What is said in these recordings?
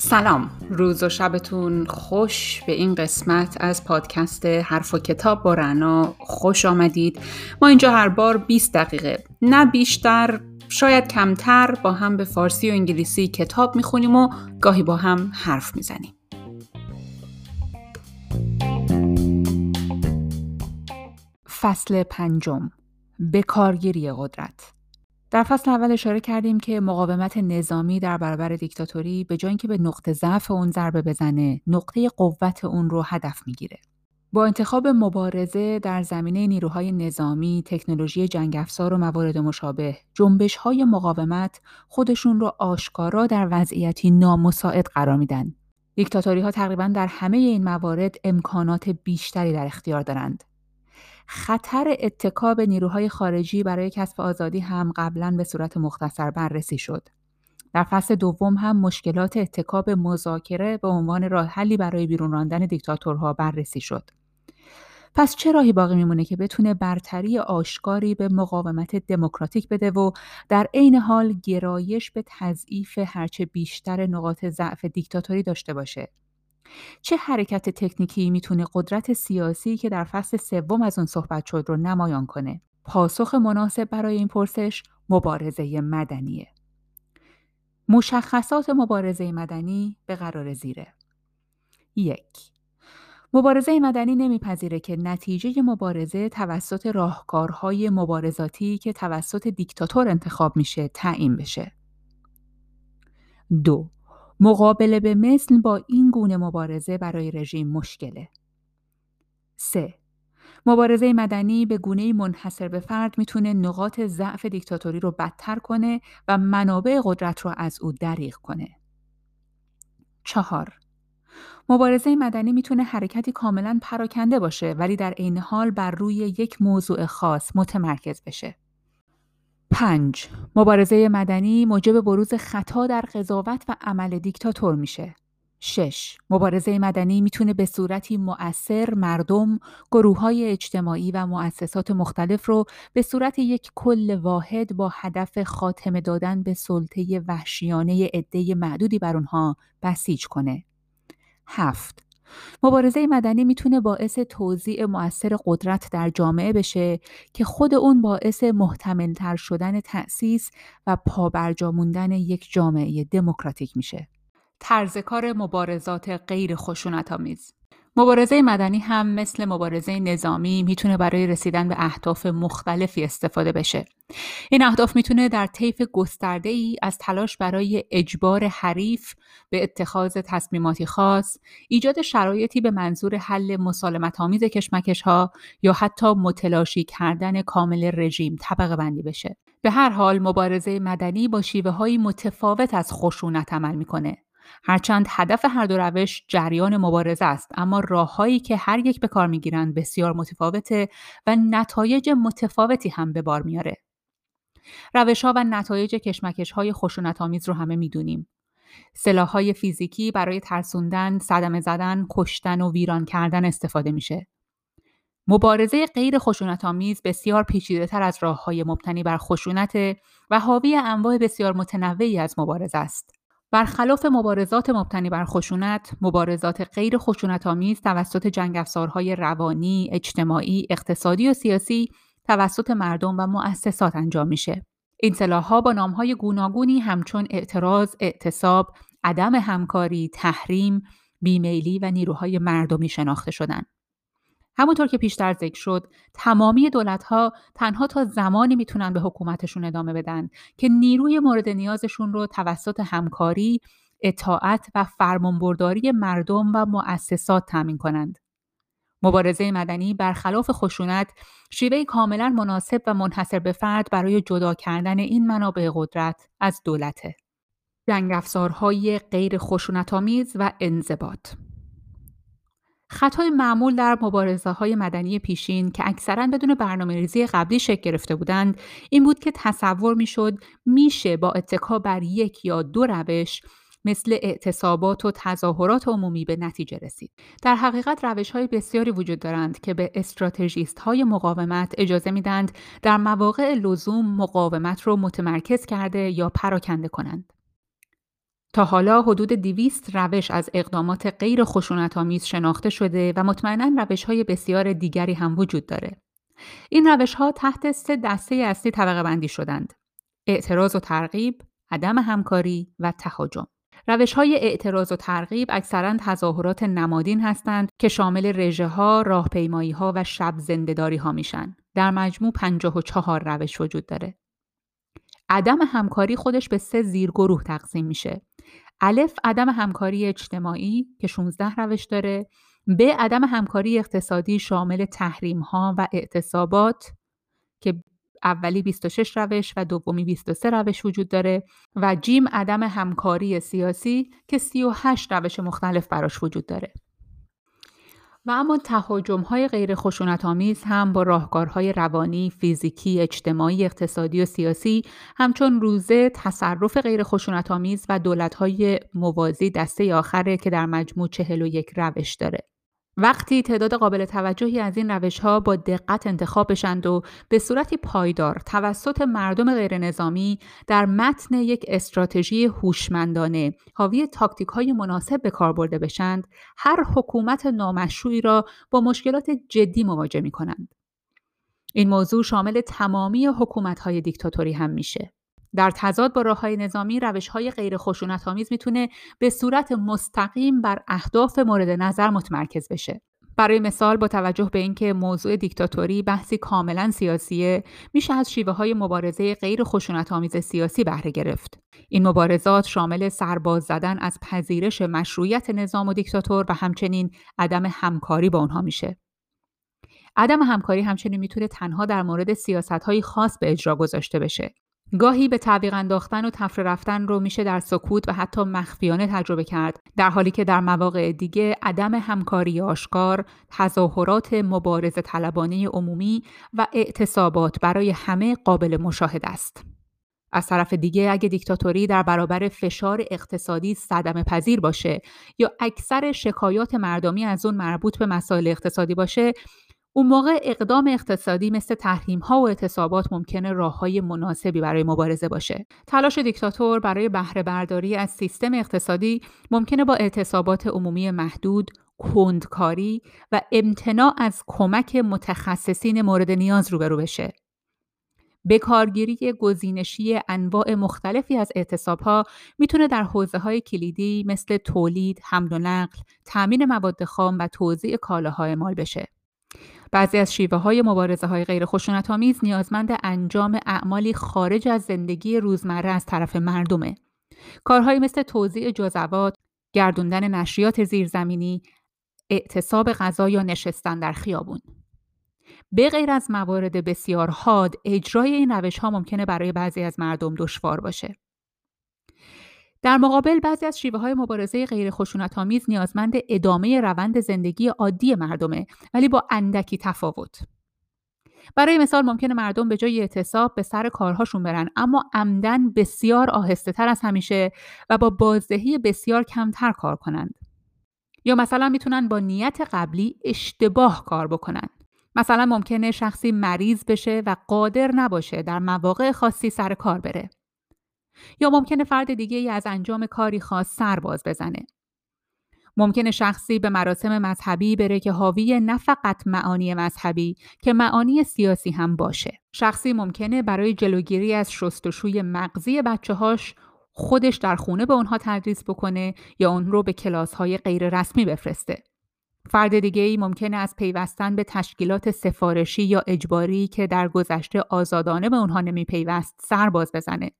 سلام. روز و شبتون خوش به این قسمت از پادکست حرف و کتاب با رنا. خوش آمدید. ما اینجا هر بار 20 دقیقه. نه بیشتر شاید کمتر با هم به فارسی و انگلیسی کتاب می‌خونیم و گاهی با هم حرف می‌زنیم. فصل پنجم کارگیری قدرت در فصل اول اشاره کردیم که مقاومت نظامی در برابر دیکتاتوری به جای اینکه به نقطه ضعف اون ضربه بزنه نقطه قوت اون رو هدف می‌گیره با انتخاب مبارزه در زمینه نیروهای نظامی، تکنولوژی جنگ افزار و موارد مشابه، جنبش های مقاومت خودشون رو آشکارا در وضعیتی نامساعد قرار میدن. دیکتاتوری ها تقریبا در همه این موارد امکانات بیشتری در اختیار دارند. خطر اتکا به نیروهای خارجی برای کسب آزادی هم قبلا به صورت مختصر بررسی شد. در فصل دوم هم مشکلات اتکا به مذاکره به عنوان راه حلی برای بیرون راندن دیکتاتورها بررسی شد. پس چه راهی باقی میمونه که بتونه برتری آشکاری به مقاومت دموکراتیک بده و در عین حال گرایش به تضعیف هرچه بیشتر نقاط ضعف دیکتاتوری داشته باشه چه حرکت تکنیکی می‌تونه قدرت سیاسی که در فصل سوم از اون صحبت شد رو نمایان کنه؟ پاسخ مناسب برای این پرسش مبارزه مدنیه. مشخصات مبارزه مدنی به قرار زیره. یک مبارزه مدنی نمیپذیره که نتیجه مبارزه توسط راهکارهای مبارزاتی که توسط دیکتاتور انتخاب میشه تعیین بشه. دو مقابله به مثل با این گونه مبارزه برای رژیم مشکله. 3. مبارزه مدنی به گونه منحصر به فرد می‌تونه نقاط ضعف دیکتاتوری رو بدتر کنه و منابع قدرت رو از او دریغ کنه. 4. مبارزه مدنی می‌تونه حرکتی کاملا پراکنده باشه ولی در عین حال بر روی یک موضوع خاص متمرکز بشه. 5. مبارزه مدنی موجب بروز خطا در قضاوت و عمل دیکتاتور میشه. 6. مبارزه مدنی می‌تونه به صورتی مؤثر مردم، گروه های اجتماعی و مؤسسات مختلف رو به صورت یک کل واحد با هدف خاتمه دادن به سلطه وحشیانه عده معدودی بر اونها بسیج کنه. 7. مبارزه مدنی می‌تونه باعث توزیع مؤثر قدرت در جامعه بشه که خود اون باعث محتملتر شدن تأسیس و پابرجاموندن یک جامعه دموکراتیک میشه. طرز کار مبارزات غیر خشونت آمیز مبارزه مدنی هم مثل مبارزه نظامی می‌تونه برای رسیدن به اهداف مختلفی استفاده بشه. این اهداف می‌تونه در طیف گسترده ای از تلاش برای اجبار حریف به اتخاذ تصمیماتی خاص، ایجاد شرایطی به منظور حل مسالمت آمیز کشمکش ها یا حتی متلاشی کردن کامل رژیم طبقه بندی بشه. به هر حال مبارزه مدنی با شیوه های متفاوت از خشونت عمل می‌کنه. هرچند هدف هر دو روش جریان مبارزه است اما راههایی که هر یک به کار می‌گیرند بسیار متفاوته و نتایج متفاوتی هم به بار میاره روش ها و نتایج کشمکش های خشونت آمیز رو همه می‌دونیم سلاح های فیزیکی برای ترسوندن، صدمه زدن، کشتن و ویران کردن استفاده میشه. مبارزه غیر خشونت آمیز بسیار پیچیده تر از راه های مبتنی بر خشونت و حاوی انواع بسیار متنوعی از مبارزه است. برخلاف مبارزات مبتنی بر خشونت، مبارزات غیر خشونت آمیز توسط جنگ افزارهای روانی، اجتماعی، اقتصادی و سیاسی توسط مردم و مؤسسات انجام میشه. این ها با نامهای گوناگونی همچون اعتراض، اعتصاب، عدم همکاری، تحریم، بیمیلی و نیروهای مردمی شناخته شدند. همونطور که پیشتر ذکر شد تمامی دولت ها تنها تا زمانی می‌تونن به حکومتشون ادامه بدن که نیروی مورد نیازشون رو توسط همکاری، اطاعت و فرمانبرداری مردم و مؤسسات تامین کنند. مبارزه مدنی برخلاف خشونت شیوه کاملا مناسب و منحصر به فرد برای جدا کردن این منابع قدرت از دولته. جنگ افزارهای غیر خشونتآمیز و انضباط خطای معمول در مبارزه های مدنی پیشین که اکثرا بدون برنامه ریزی قبلی شکل گرفته بودند این بود که تصور می‌شد میشه با اتکا بر یک یا دو روش مثل اعتصابات و تظاهرات عمومی به نتیجه رسید. در حقیقت روش های بسیاری وجود دارند که به استراتژیست های مقاومت اجازه میدند در مواقع لزوم مقاومت را متمرکز کرده یا پراکنده کنند. تا حالا حدود 200 روش از اقدامات غیر خشونت شناخته شده و مطمئنا روش های بسیار دیگری هم وجود داره. این روش ها تحت سه دسته اصلی طبقه بندی شدند. اعتراض و ترغیب، عدم همکاری و تهاجم. روش های اعتراض و ترغیب اکثرا تظاهرات نمادین هستند که شامل رژه ها، راهپیمایی ها و شب زندهداری ها میشن. در مجموع 54 روش وجود داره. عدم همکاری خودش به سه زیرگروه تقسیم میشه. الف عدم همکاری اجتماعی که 16 روش داره به عدم همکاری اقتصادی شامل تحریم ها و اعتصابات که اولی 26 روش و دومی 23 روش وجود داره و جیم عدم همکاری سیاسی که 38 روش مختلف براش وجود داره. و اما تهاجم های غیر آمیز هم با راهکارهای روانی، فیزیکی، اجتماعی، اقتصادی و سیاسی همچون روزه، تصرف غیر آمیز و دولت های موازی دسته آخره که در مجموع 41 روش داره. وقتی تعداد قابل توجهی از این روش ها با دقت انتخاب بشند و به صورتی پایدار توسط مردم غیر نظامی در متن یک استراتژی هوشمندانه حاوی تاکتیک های مناسب به کار برده بشند هر حکومت نامشروعی را با مشکلات جدی مواجه می کنند. این موضوع شامل تمامی حکومت های دیکتاتوری هم میشه. در تضاد با های نظامی های غیر آمیز می‌تونه به صورت مستقیم بر اهداف مورد نظر متمرکز بشه. برای مثال با توجه به اینکه موضوع دیکتاتوری بحثی کاملا سیاسیه میشه از شیوه های مبارزه غیر خشونت آمیز سیاسی بهره گرفت. این مبارزات شامل سرباز زدن از پذیرش مشروعیت نظام و دیکتاتور و همچنین عدم همکاری با اونها میشه. عدم همکاری همچنین می‌تونه تنها در مورد سیاست های خاص به اجرا گذاشته بشه. گاهی به تعویق انداختن و تفره رفتن رو میشه در سکوت و حتی مخفیانه تجربه کرد در حالی که در مواقع دیگه عدم همکاری آشکار تظاهرات مبارزه طلبانه عمومی و اعتصابات برای همه قابل مشاهده است. از طرف دیگه اگه دیکتاتوری در برابر فشار اقتصادی صدمه پذیر باشه یا اکثر شکایات مردمی از اون مربوط به مسائل اقتصادی باشه اون موقع اقدام اقتصادی مثل تحریم ها و اعتصابات ممکنه راه های مناسبی برای مبارزه باشه. تلاش دیکتاتور برای بهره برداری از سیستم اقتصادی ممکنه با اعتصابات عمومی محدود، کندکاری و امتناع از کمک متخصصین مورد نیاز روبرو بشه. بکارگیری گزینشی انواع مختلفی از اعتصاب ها می‌تونه در حوزه های کلیدی مثل تولید، حمل و نقل، تامین مواد خام و توزیع کالاهای اعمال بشه. بعضی از شیوه های مبارزه های غیر خشونت آمیز نیازمند انجام اعمالی خارج از زندگی روزمره از طرف مردمه. کارهایی مثل توزیع جزوات، گردوندن نشریات زیرزمینی، اعتصاب غذا یا نشستن در خیابون. به غیر از موارد بسیار حاد، اجرای این روش ها ممکنه برای بعضی از مردم دشوار باشه. در مقابل بعضی از شیوه های مبارزه غیر خشونت آمیز نیازمند ادامه روند زندگی عادی مردمه ولی با اندکی تفاوت. برای مثال ممکنه مردم به جای اعتصاب به سر کارهاشون برن اما عمدن بسیار آهسته تر از همیشه و با بازدهی بسیار کمتر کار کنند. یا مثلا می‌تونن با نیت قبلی اشتباه کار بکنن. مثلا ممکنه شخصی مریض بشه و قادر نباشه در مواقع خاصی سر کار بره. یا ممکنه فرد دیگه ای از انجام کاری خاص سرباز بزنه. ممکنه شخصی به مراسم مذهبی بره که حاوی نه فقط معانی مذهبی که معانی سیاسی هم باشه. شخصی ممکنه برای جلوگیری از شستشوی مغزی بچه هاش خودش در خونه به اونها تدریس بکنه یا اون رو به کلاس های غیر رسمی بفرسته. فرد دیگه ای ممکنه از پیوستن به تشکیلات سفارشی یا اجباری که در گذشته آزادانه به اونها نمی پیوست سرباز بزنه.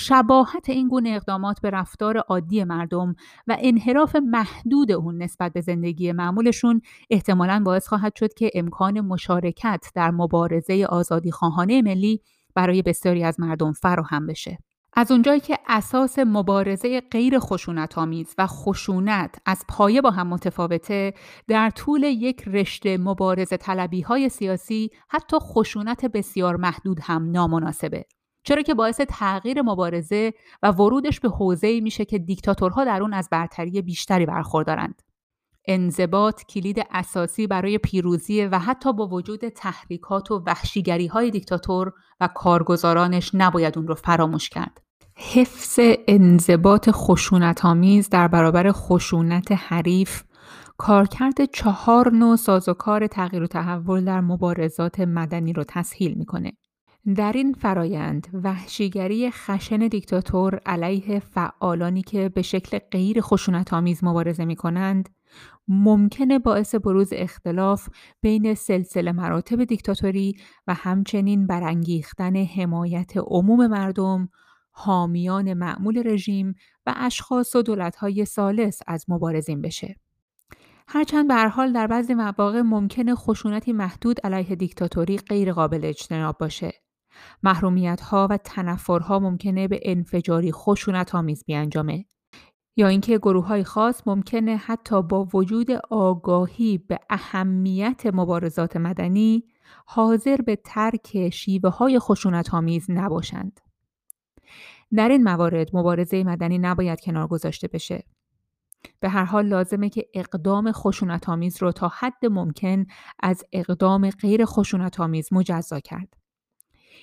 شباهت این گونه اقدامات به رفتار عادی مردم و انحراف محدود اون نسبت به زندگی معمولشون احتمالا باعث خواهد شد که امکان مشارکت در مبارزه آزادی خواهانه ملی برای بسیاری از مردم فراهم بشه. از اونجایی که اساس مبارزه غیر خشونت آمیز و خشونت از پایه با هم متفاوته در طول یک رشته مبارزه طلبی های سیاسی حتی خشونت بسیار محدود هم نامناسبه چرا که باعث تغییر مبارزه و ورودش به حوزه‌ای میشه که دیکتاتورها در اون از برتری بیشتری برخوردارند. انضباط کلید اساسی برای پیروزی و حتی با وجود تحریکات و وحشیگری های دیکتاتور و کارگزارانش نباید اون رو فراموش کرد. حفظ انضباط خشونت آمیز در برابر خشونت حریف کارکرد چهار نوع سازوکار تغییر و تحول در مبارزات مدنی رو تسهیل می‌کنه. در این فرایند وحشیگری خشن دیکتاتور علیه فعالانی که به شکل غیر خشونت آمیز مبارزه می کنند ممکنه باعث بروز اختلاف بین سلسله مراتب دیکتاتوری و همچنین برانگیختن حمایت عموم مردم، حامیان معمول رژیم و اشخاص و دولت‌های سالس از مبارزین بشه. هرچند به حال در بعضی مواقع ممکنه خشونتی محدود علیه دیکتاتوری غیر قابل اجتناب باشه. محرومیت ها و تنفرها ممکنه به انفجاری خشونت آمیز بیانجامه یا اینکه گروه های خاص ممکنه حتی با وجود آگاهی به اهمیت مبارزات مدنی حاضر به ترک شیوه های خشونت آمیز نباشند. در این موارد مبارزه مدنی نباید کنار گذاشته بشه. به هر حال لازمه که اقدام خشونت آمیز رو تا حد ممکن از اقدام غیر خشونت آمیز مجزا کرد.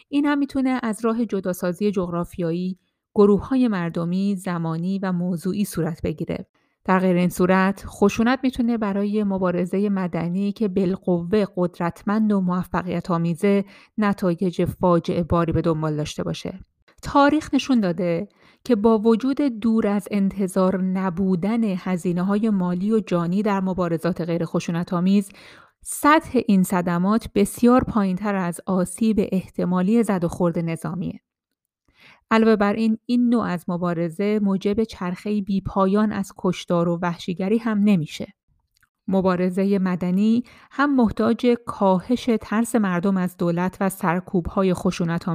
این هم می‌تونه از راه جداسازی جغرافیایی، گروه های مردمی، زمانی و موضوعی صورت بگیره. در غیر این صورت خشونت می‌تونه برای مبارزه مدنی که بالقوه قدرتمند و موفقیت آمیزه نتایج فاجعه باری به دنبال داشته باشه. تاریخ نشون داده که با وجود دور از انتظار نبودن هزینه های مالی و جانی در مبارزات غیر خشونت آمیز سطح این صدمات بسیار پایینتر از آسیب احتمالی زد و خورد نظامیه. علاوه بر این این نوع از مبارزه موجب چرخه بی پایان از کشتار و وحشیگری هم نمیشه. مبارزه مدنی هم محتاج کاهش ترس مردم از دولت و سرکوبهای خشونت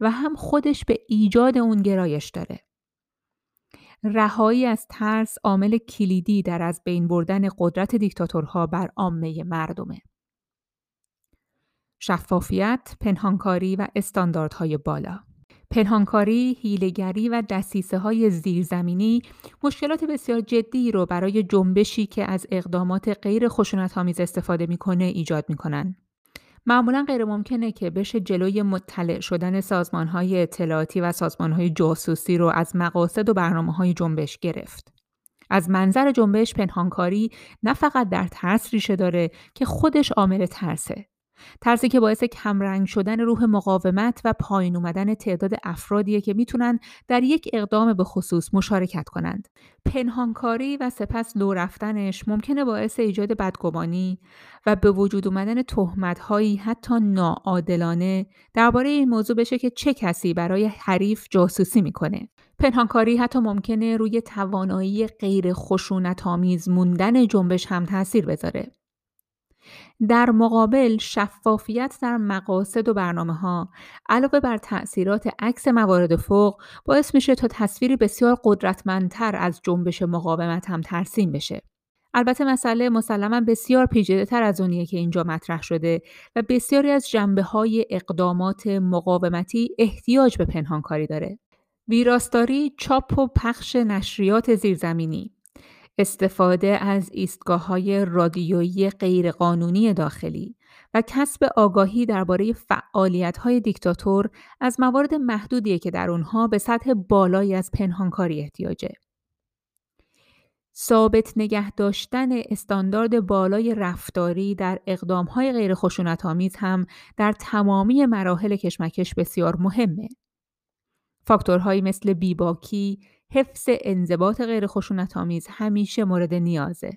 و هم خودش به ایجاد اون گرایش داره. رهایی از ترس عامل کلیدی در از بین بردن قدرت دیکتاتورها بر عامه مردمه. شفافیت، پنهانکاری و استانداردهای بالا پنهانکاری، هیلگری و دستیسه های زیرزمینی مشکلات بسیار جدی رو برای جنبشی که از اقدامات غیر خشونت استفاده می‌کنه ایجاد می‌کنن. معمولا غیر ممکنه که بشه جلوی مطلع شدن سازمان های اطلاعاتی و سازمان های جاسوسی رو از مقاصد و برنامه های جنبش گرفت. از منظر جنبش پنهانکاری نه فقط در ترس ریشه داره که خودش عامل ترسه ترسی که باعث کمرنگ شدن روح مقاومت و پایین اومدن تعداد افرادیه که می‌تونن در یک اقدام به خصوص مشارکت کنند. پنهانکاری و سپس لو رفتنش ممکنه باعث ایجاد بدگمانی و به وجود اومدن تهمتهایی حتی ناعادلانه درباره این موضوع بشه که چه کسی برای حریف جاسوسی می‌کنه. پنهانکاری حتی ممکنه روی توانایی غیر خشونت آمیز موندن جنبش هم تاثیر بذاره. در مقابل شفافیت در مقاصد و برنامه ها علاوه بر تأثیرات عکس موارد فوق باعث میشه تا تصویری بسیار قدرتمندتر از جنبش مقاومت هم ترسیم بشه. البته مسئله مسلما بسیار پیچیده تر از اونیه که اینجا مطرح شده و بسیاری از جنبه های اقدامات مقاومتی احتیاج به پنهانکاری داره. ویراستاری، چاپ و پخش نشریات زیرزمینی استفاده از ایستگاه های رادیویی غیرقانونی داخلی و کسب آگاهی درباره فعالیت های دیکتاتور از موارد محدودیه که در اونها به سطح بالایی از پنهانکاری احتیاجه. ثابت نگه داشتن استاندارد بالای رفتاری در های غیر هم در تمامی مراحل کشمکش بسیار مهمه. فاکتورهایی مثل بیباکی، حفظ انضباط غیر آمیز همیشه مورد نیازه.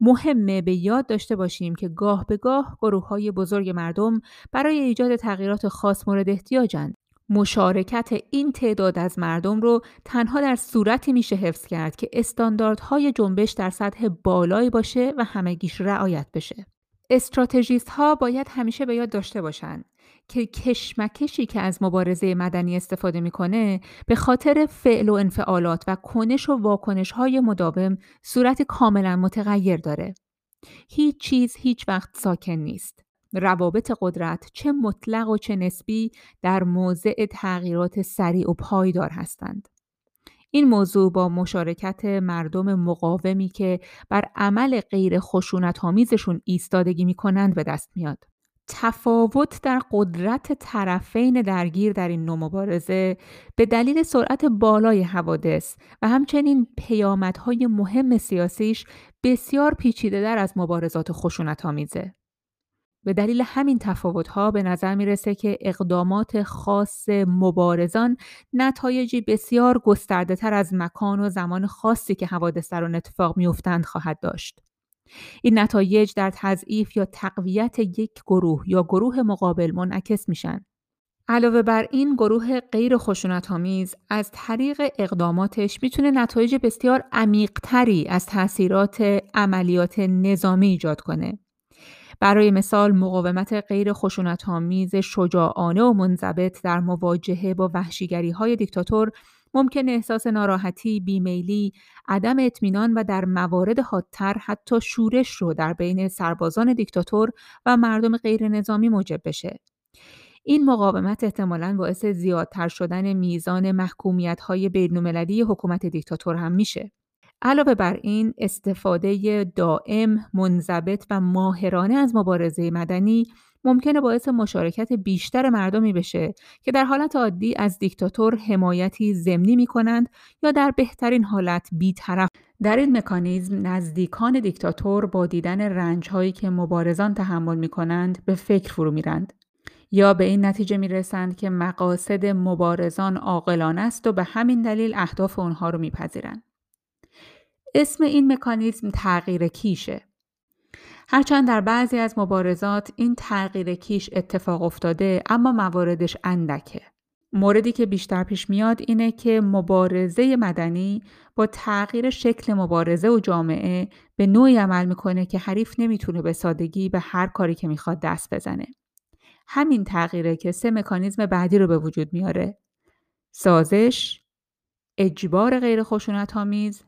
مهمه به یاد داشته باشیم که گاه به گاه گروه های بزرگ مردم برای ایجاد تغییرات خاص مورد احتیاجند. مشارکت این تعداد از مردم رو تنها در صورتی میشه حفظ کرد که استانداردهای جنبش در سطح بالایی باشه و همگیش رعایت بشه. استراتژیست ها باید همیشه به یاد داشته باشند که کشمکشی که از مبارزه مدنی استفاده می‌کنه به خاطر فعل و انفعالات و کنش و واکنش های مداوم صورت کاملا متغیر داره. هیچ چیز هیچ وقت ساکن نیست. روابط قدرت چه مطلق و چه نسبی در موضع تغییرات سریع و پایدار هستند. این موضوع با مشارکت مردم مقاومی که بر عمل غیر خشونت ایستادگی می کنند به دست میاد. تفاوت در قدرت طرفین درگیر در این نوع مبارزه به دلیل سرعت بالای حوادث و همچنین پیامدهای مهم سیاسیش بسیار پیچیده در از مبارزات خشونت آمیزه. به دلیل همین تفاوت‌ها به نظر می‌رسه که اقدامات خاص مبارزان نتایجی بسیار گسترده تر از مکان و زمان خاصی که حوادث در آن اتفاق میافتند خواهد داشت. این نتایج در تضعیف یا تقویت یک گروه یا گروه مقابل منعکس میشن. علاوه بر این گروه غیر خشونت آمیز از طریق اقداماتش می‌تونه نتایج بسیار عمیقتری از تاثیرات عملیات نظامی ایجاد کنه. برای مثال مقاومت غیر خشونت‌آمیز شجاعانه و منضبط در مواجهه با وحشیگری های دیکتاتور ممکن احساس ناراحتی، بیمیلی، عدم اطمینان و در موارد حادتر حتی شورش رو در بین سربازان دیکتاتور و مردم غیر نظامی موجب بشه. این مقاومت احتمالاً باعث زیادتر شدن میزان محکومیت های بین‌المللی حکومت دیکتاتور هم میشه. علاوه بر این استفاده دائم، منضبط و ماهرانه از مبارزه مدنی ممکنه باعث مشارکت بیشتر مردمی بشه که در حالت عادی از دیکتاتور حمایتی ضمنی می کنند یا در بهترین حالت بیطرف. در این مکانیزم نزدیکان دیکتاتور با دیدن رنج هایی که مبارزان تحمل می کنند به فکر فرو میرند. یا به این نتیجه می رسند که مقاصد مبارزان عاقلانه است و به همین دلیل اهداف اونها رو میپذیرند. اسم این مکانیزم تغییر کیشه. هرچند در بعضی از مبارزات این تغییر کیش اتفاق افتاده اما مواردش اندکه. موردی که بیشتر پیش میاد اینه که مبارزه مدنی با تغییر شکل مبارزه و جامعه به نوعی عمل می‌کنه که حریف نمی‌تونه به سادگی به هر کاری که می‌خواد دست بزنه. همین تغییره که سه مکانیزم بعدی رو به وجود میاره. سازش، اجبار غیر خشونت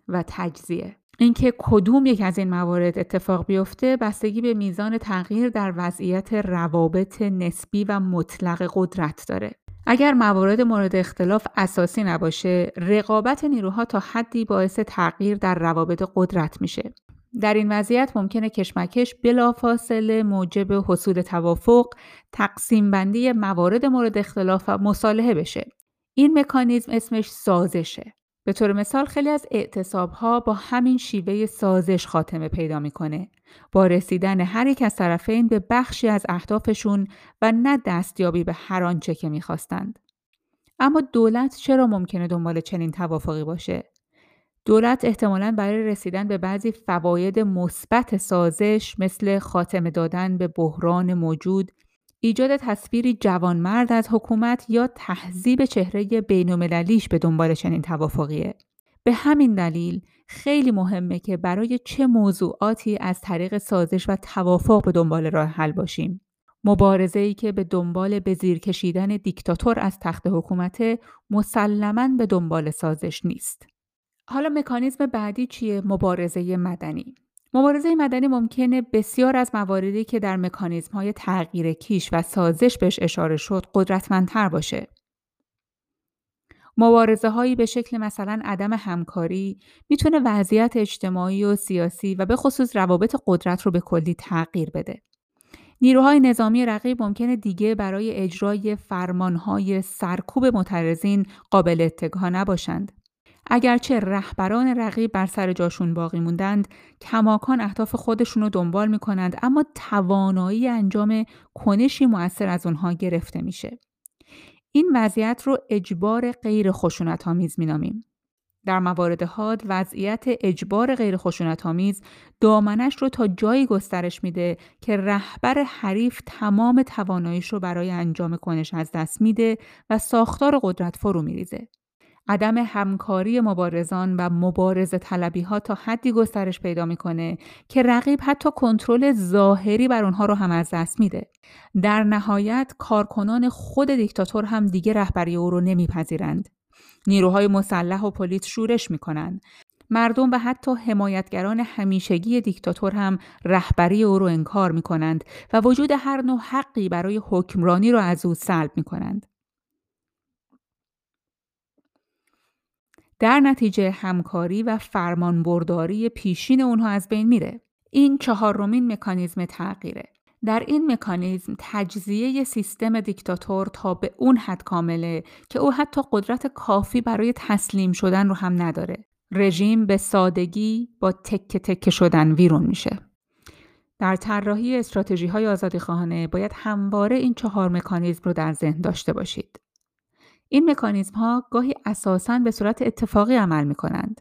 و تجزیه اینکه کدوم یک از این موارد اتفاق بیفته بستگی به میزان تغییر در وضعیت روابط نسبی و مطلق قدرت داره اگر موارد مورد اختلاف اساسی نباشه رقابت نیروها تا حدی باعث تغییر در روابط قدرت میشه در این وضعیت ممکنه کشمکش بلافاصله موجب حصول توافق، تقسیم بندی موارد مورد اختلاف و مصالحه بشه. این مکانیزم اسمش سازشه. به طور مثال خیلی از اعتصاب ها با همین شیوه سازش خاتمه پیدا می‌کنه. با رسیدن هر یک از طرفین به بخشی از اهدافشون و نه دستیابی به هر آنچه که می‌خواستند. اما دولت چرا ممکنه دنبال چنین توافقی باشه؟ دولت احتمالاً برای رسیدن به بعضی فواید مثبت سازش مثل خاتمه دادن به بحران موجود ایجاد تصویری جوانمرد از حکومت یا تهذیب چهره بین‌المللیش به دنبال چنین توافقیه. به همین دلیل خیلی مهمه که برای چه موضوعاتی از طریق سازش و توافق به دنبال راه حل باشیم. مبارزه ای که به دنبال به زیر کشیدن دیکتاتور از تخت حکومت مسلما به دنبال سازش نیست. حالا مکانیزم بعدی چیه؟ مبارزه مدنی. مبارزه مدنی ممکنه بسیار از مواردی که در مکانیزم های تغییر کیش و سازش بهش اشاره شد قدرتمندتر باشه. مبارزه هایی به شکل مثلا عدم همکاری می‌تونه وضعیت اجتماعی و سیاسی و به خصوص روابط قدرت رو به کلی تغییر بده. نیروهای نظامی رقیب ممکنه دیگه برای اجرای فرمانهای سرکوب معترضین قابل اتکا نباشند. اگرچه رهبران رقیب بر سر جاشون باقی موندند کماکان اهداف خودشون رو دنبال می‌کنند اما توانایی انجام کنشی مؤثر از اونها گرفته میشه این وضعیت رو اجبار غیر خشونت آمیز مینامیم در موارد حاد وضعیت اجبار غیر خشونت آمیز دامنش رو تا جایی گسترش میده که رهبر حریف تمام تواناییش رو برای انجام کنش از دست میده و ساختار قدرت فرو میریزه. عدم همکاری مبارزان و مبارزه طلبی ها تا حدی گسترش پیدا می‌کنه که رقیب حتی کنترل ظاهری بر اونها رو هم از دست میده. در نهایت کارکنان خود دیکتاتور هم دیگه رهبری او رو نمیپذیرند. نیروهای مسلح و پلیس شورش می‌کنند. مردم و حتی حمایتگران همیشگی دیکتاتور هم رهبری او را انکار می کنند و وجود هر نوع حقی برای حکمرانی را از او سلب می کنند. در نتیجه همکاری و فرمانبرداری پیشین اونها از بین میره. این چهارمین مکانیزم تغییره. در این مکانیزم تجزیه سیستم دیکتاتور تا به اون حد کامله که او حتی قدرت کافی برای تسلیم شدن رو هم نداره. رژیم به سادگی با تکه تکه شدن ویرون میشه. در طراحی استراتژی های آزادی خواهانه باید همواره این چهار مکانیزم رو در ذهن داشته باشید. این مکانیزم ها گاهی اساساً به صورت اتفاقی عمل می کنند.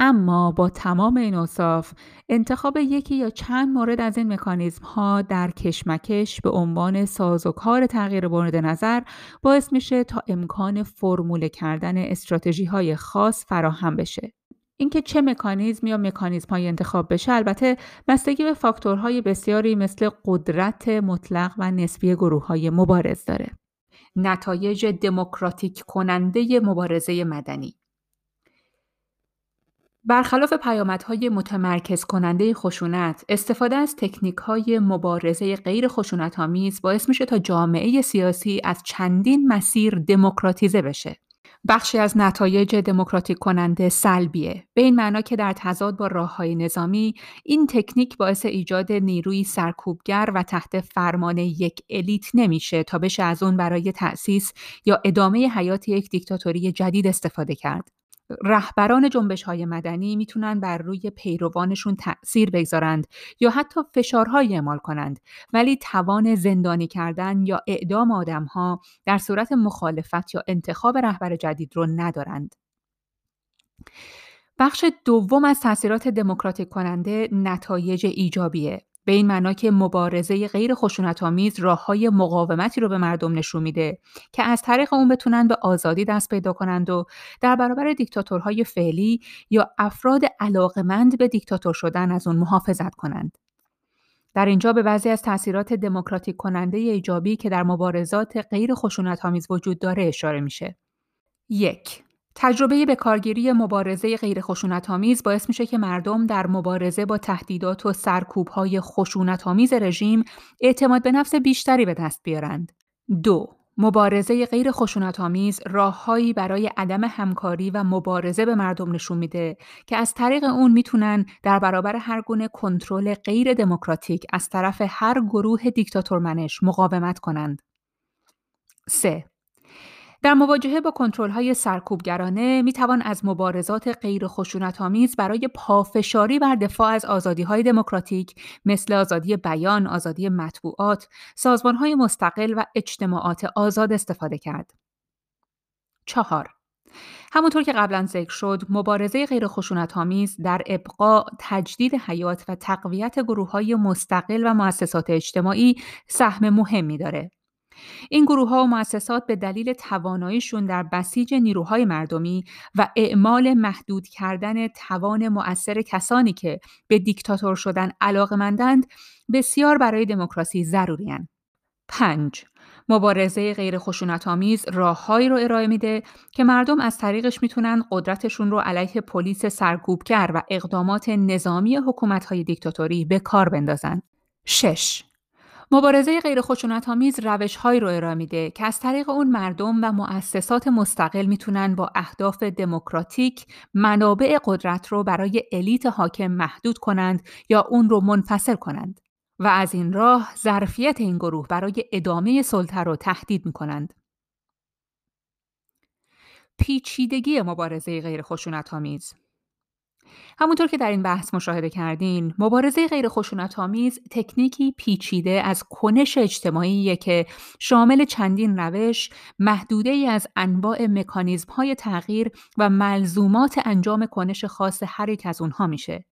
اما با تمام این اوصاف انتخاب یکی یا چند مورد از این مکانیزم ها در کشمکش به عنوان سازوکار تغییر مورد نظر باعث میشه تا امکان فرموله کردن استراتژی های خاص فراهم بشه. اینکه چه مکانیزم یا مکانیزم های انتخاب بشه البته بستگی به فاکتورهای بسیاری مثل قدرت مطلق و نسبی گروه های مبارز داره. نتایج دموکراتیک کننده مبارزه مدنی برخلاف پیامدهای متمرکز کننده خشونت، استفاده از تکنیک های مبارزه غیر خشونت آمیز باعث میشه تا جامعه سیاسی از چندین مسیر دموکراتیزه بشه. بخشی از نتایج دموکراتیک کننده سلبیه. به این معنا که در تضاد با راه های نظامی این تکنیک باعث ایجاد نیروی سرکوبگر و تحت فرمان یک الیت نمیشه تا بشه از اون برای تأسیس یا ادامه حیات یک دیکتاتوری جدید استفاده کرد. رهبران جنبش های مدنی می‌تونن بر روی پیروانشون تأثیر بگذارند یا حتی فشارهایی اعمال کنند ولی توان زندانی کردن یا اعدام آدمها در صورت مخالفت یا انتخاب رهبر جدید رو ندارند. بخش دوم از تاثیرات دموکراتیک کننده نتایج ایجابیه به این معنا که مبارزه غیر خشونت آمیز راه های مقاومتی رو به مردم نشون میده که از طریق اون بتونن به آزادی دست پیدا کنند و در برابر دیکتاتورهای فعلی یا افراد علاقمند به دیکتاتور شدن از اون محافظت کنند. در اینجا به بعضی از تاثیرات دموکراتیک کننده ایجابی که در مبارزات غیر خشونت وجود داره اشاره میشه. یک تجربه به کارگیری مبارزه غیر آمیز باعث میشه که مردم در مبارزه با تهدیدات و سرکوبهای آمیز رژیم اعتماد به نفس بیشتری به دست بیارند. دو مبارزه غیر آمیز راههایی برای عدم همکاری و مبارزه به مردم نشون میده که از طریق اون می‌تونن در برابر هر گونه کنترل غیر دموکراتیک از طرف هر گروه دیکتاتورمنش مقاومت کنند. 3. در مواجهه با های سرکوبگرانه می توان از مبارزات غیر آمیز برای پافشاری بر دفاع از های دموکراتیک مثل آزادی بیان، آزادی مطبوعات، های مستقل و اجتماعات آزاد استفاده کرد. چهار همونطور که قبلا ذکر شد، مبارزه غیر آمیز در ابقاء، تجدید حیات و تقویت گروه های مستقل و مؤسسات اجتماعی سهم مهمی داره. این گروه ها و مؤسسات به دلیل تواناییشون در بسیج نیروهای مردمی و اعمال محدود کردن توان مؤثر کسانی که به دیکتاتور شدن علاقمندند بسیار برای دموکراسی ضروری 5. مبارزه غیر خشونت آمیز راههایی رو ارائه میده که مردم از طریقش می‌تونن قدرتشون رو علیه پلیس سرکوبگر و اقدامات نظامی حکومت‌های دیکتاتوری به کار بندازن. 6. مبارزه غیر روش هایی رو ارائه میده که از طریق اون مردم و مؤسسات مستقل می‌تونن با اهداف دموکراتیک منابع قدرت رو برای الیت حاکم محدود کنند یا اون رو منفصل کنند و از این راه ظرفیت این گروه برای ادامه سلطه رو تهدید می‌کنند. پیچیدگی مبارزه غیر آمیز همونطور که در این بحث مشاهده کردین مبارزه غیر تکنیکی پیچیده از کنش اجتماعی که شامل چندین روش محدوده ای از انواع مکانیزم های تغییر و ملزومات انجام کنش خاص هر یک از اونها میشه.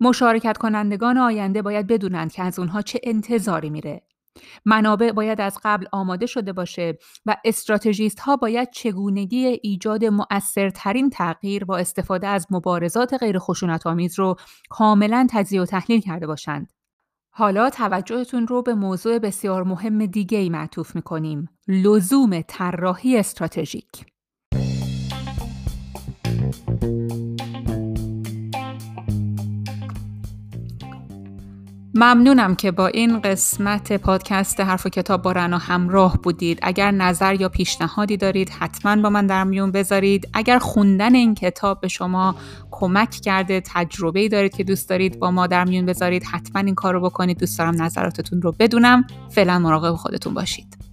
مشارکت کنندگان آینده باید بدونند که از اونها چه انتظاری میره. منابع باید از قبل آماده شده باشه و استراتژیست ها باید چگونگی ایجاد مؤثرترین تغییر با استفاده از مبارزات غیر خشونت آمیز رو کاملا تجزیه و تحلیل کرده باشند. حالا توجهتون رو به موضوع بسیار مهم دیگه ای معطوف می‌کنیم. لزوم طراحی استراتژیک. ممنونم که با این قسمت پادکست حرف و کتاب با رنا همراه بودید. اگر نظر یا پیشنهادی دارید حتما با من در میون بذارید. اگر خوندن این کتاب به شما کمک کرده تجربه دارید که دوست دارید با ما در میون بذارید حتما این کار رو بکنید. دوست دارم نظراتتون رو بدونم. فعلا مراقب خودتون باشید.